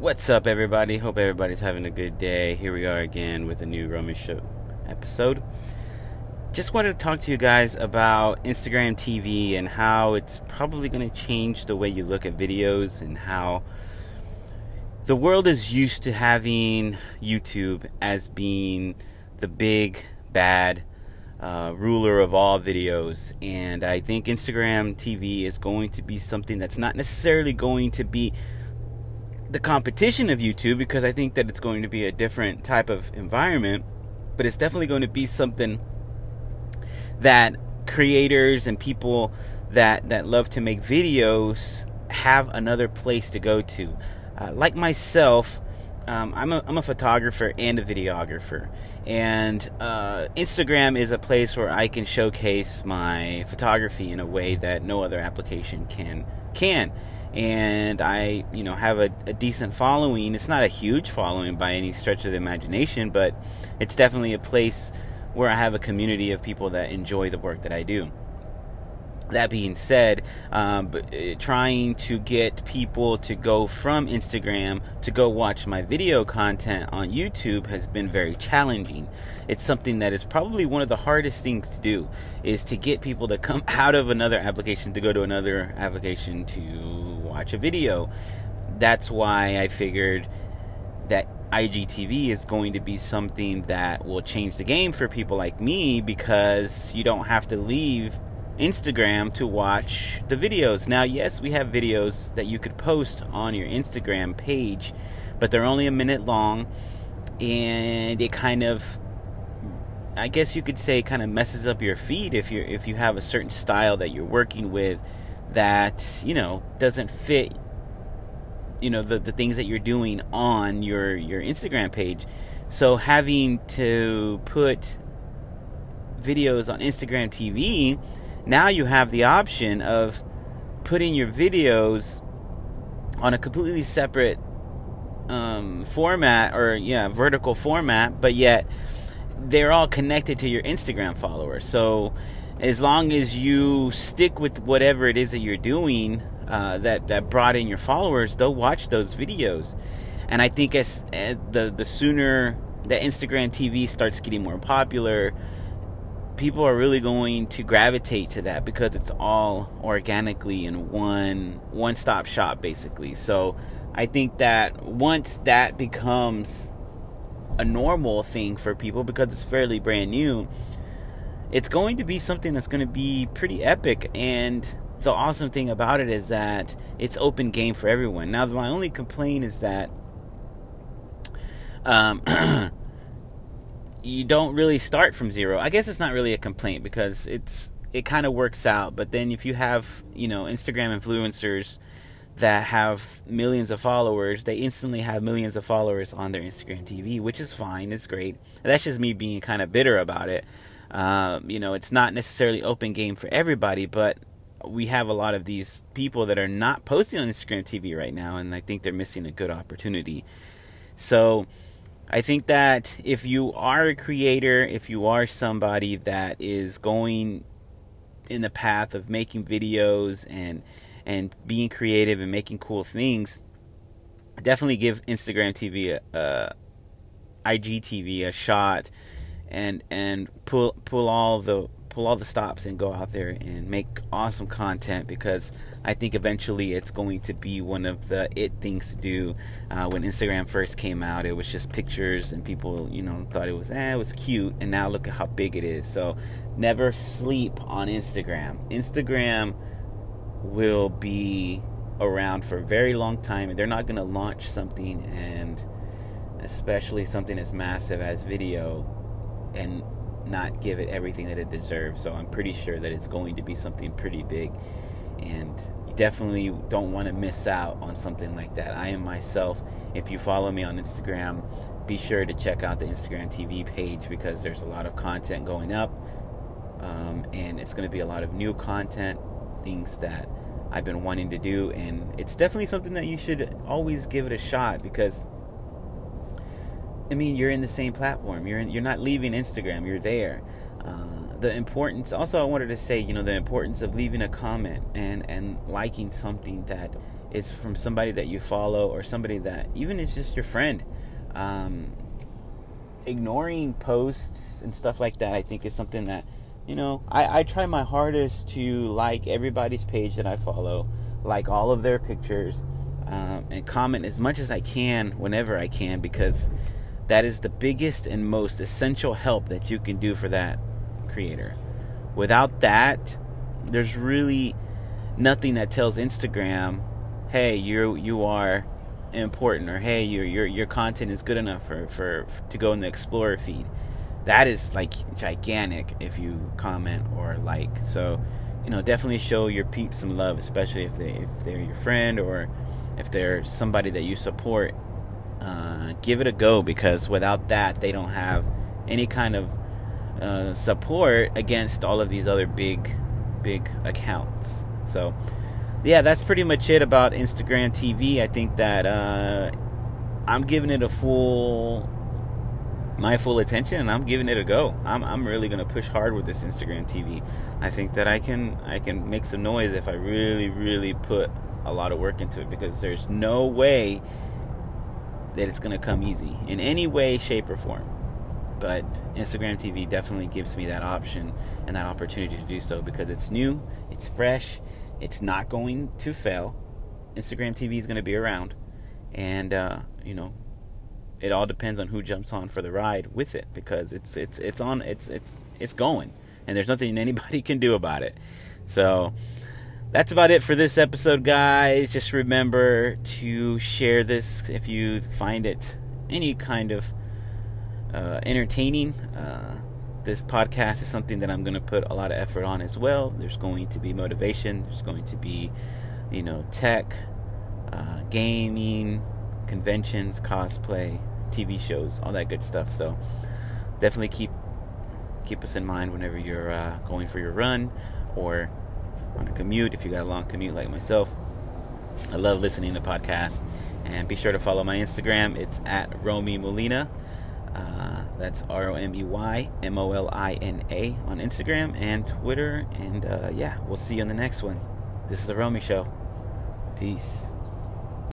What's up, everybody? Hope everybody's having a good day. Here we are again with a new Romey Show episode. Just wanted to talk to you guys about Instagram TV and how it's probably going to change the way you look at videos and how the world is used to having YouTube as being the big, bad uh, ruler of all videos. And I think Instagram TV is going to be something that's not necessarily going to be the competition of YouTube because I think that it's going to be a different type of environment, but it's definitely going to be something that creators and people that that love to make videos have another place to go to. Uh, like myself, um, I'm, a, I'm a photographer and a videographer, and uh, Instagram is a place where I can showcase my photography in a way that no other application can can. And I, you know, have a, a, decent following. It's not a huge following by any stretch of the imagination, but it's definitely a place where I have a community of people that enjoy the work that I do that being said, um, uh, trying to get people to go from Instagram to go watch my video content on YouTube has been very challenging. It's something that is probably one of the hardest things to do is to get people to come out of another application to go to another application to watch a video. That's why I figured that IGTV is going to be something that will change the game for people like me because you don't have to leave Instagram to watch the videos. Now, yes, we have videos that you could post on your Instagram page, but they're only a minute long and it kind of I guess you could say kind of messes up your feed if you if you have a certain style that you're working with that, you know, doesn't fit you know the the things that you're doing on your your Instagram page. So having to put videos on Instagram TV now you have the option of putting your videos on a completely separate um, format or yeah vertical format but yet they're all connected to your instagram followers. So as long as you stick with whatever it is that you're doing uh, that that brought in your followers they'll watch those videos. And i think as, as the the sooner that instagram tv starts getting more popular people are really going to gravitate to that because it's all organically in one one stop shop basically. So I think that once that becomes a normal thing for people because it's fairly brand new, it's going to be something that's going to be pretty epic and the awesome thing about it is that it's open game for everyone. Now my only complaint is that um you don't really start from zero. I guess it's not really a complaint because it's it kind of works out. But then if you have you know Instagram influencers that have millions of followers, they instantly have millions of followers on their Instagram TV, which is fine. It's great. That's just me being kind of bitter about it. Um, you know, it's not necessarily open game for everybody, but we have a lot of these people that are not posting on Instagram TV right now, and I think they're missing a good opportunity. So I think that if you are a creator, if you are somebody that is going in the path of making videos and and being creative and making cool things, definitely give Instagram TV a, a IGTV a shot and and pull pull all the pull all the stops and go out there and make awesome content because I think eventually it's going to be one of the it things to do. Uh, when Instagram first came out, it was just pictures and people, you know, thought it was eh, it was cute, and now look at how big it is. So never sleep on Instagram. Instagram will be around for a very long time, and they're not going to launch something and especially something as massive as video and not give it everything that it deserves. So I'm pretty sure that it's going to be something pretty big. And you definitely don't want to miss out on something like that. I am myself. If you follow me on Instagram, be sure to check out the Instagram TV page because there's a lot of content going up. Um, and it's going to be a lot of new content, things that I've been wanting to do. And it's definitely something that you should always give it a shot because I mean, you're in the same platform. You're in, you're not leaving Instagram. You're there. Uh, the importance. Also, I wanted to say, you know, the importance of leaving a comment and and liking something that is from somebody that you follow or somebody that even is just your friend. Um, ignoring posts and stuff like that, I think, is something that, you know, I, I try my hardest to like everybody's page that I follow, like all of their pictures, um, and comment as much as I can whenever I can because that is the biggest and most essential help that you can do for that creator. Without that, there's really nothing that tells Instagram, "Hey, you you are important," or "Hey, your your your content is good enough for for to go in the Explorer feed." That is like gigantic if you comment or like. So, you know, definitely show your peeps some love, especially if they if they're your friend or if they're somebody that you support. Uh, give it a go because without that, they don't have any kind of uh, support against all of these other big, big accounts. So, yeah, that's pretty much it about Instagram TV. I think that uh, I'm giving it a full, my full attention, and I'm giving it a go. I'm I'm really gonna push hard with this Instagram TV. I think that I can I can make some noise if I really really put a lot of work into it because there's no way that it's gonna come easy in any way, shape, or form but Instagram TV definitely gives me that option and that opportunity to do so because it's new, it's fresh, it's not going to fail. Instagram TV is going to be around, and uh, you know, it all depends on who jumps on for the ride with it because it's it's it's on it's it's it's going, and there's nothing anybody can do about it. So that's about it for this episode, guys. Just remember to share this if you find it any kind of uh, entertaining. Uh, this podcast is something that I'm going to put a lot of effort on as well. There's going to be motivation. There's going to be, you know, tech, uh, gaming, conventions, cosplay, TV shows, all that good stuff. So definitely keep keep us in mind whenever you're uh, going for your run or on a commute. If you got a long commute like myself, I love listening to podcasts. And be sure to follow my Instagram. It's at Romey Molina. Uh, that's R O M E Y M O L I N A on Instagram and Twitter. And uh, yeah, we'll see you on the next one. This is The Romey Show. Peace.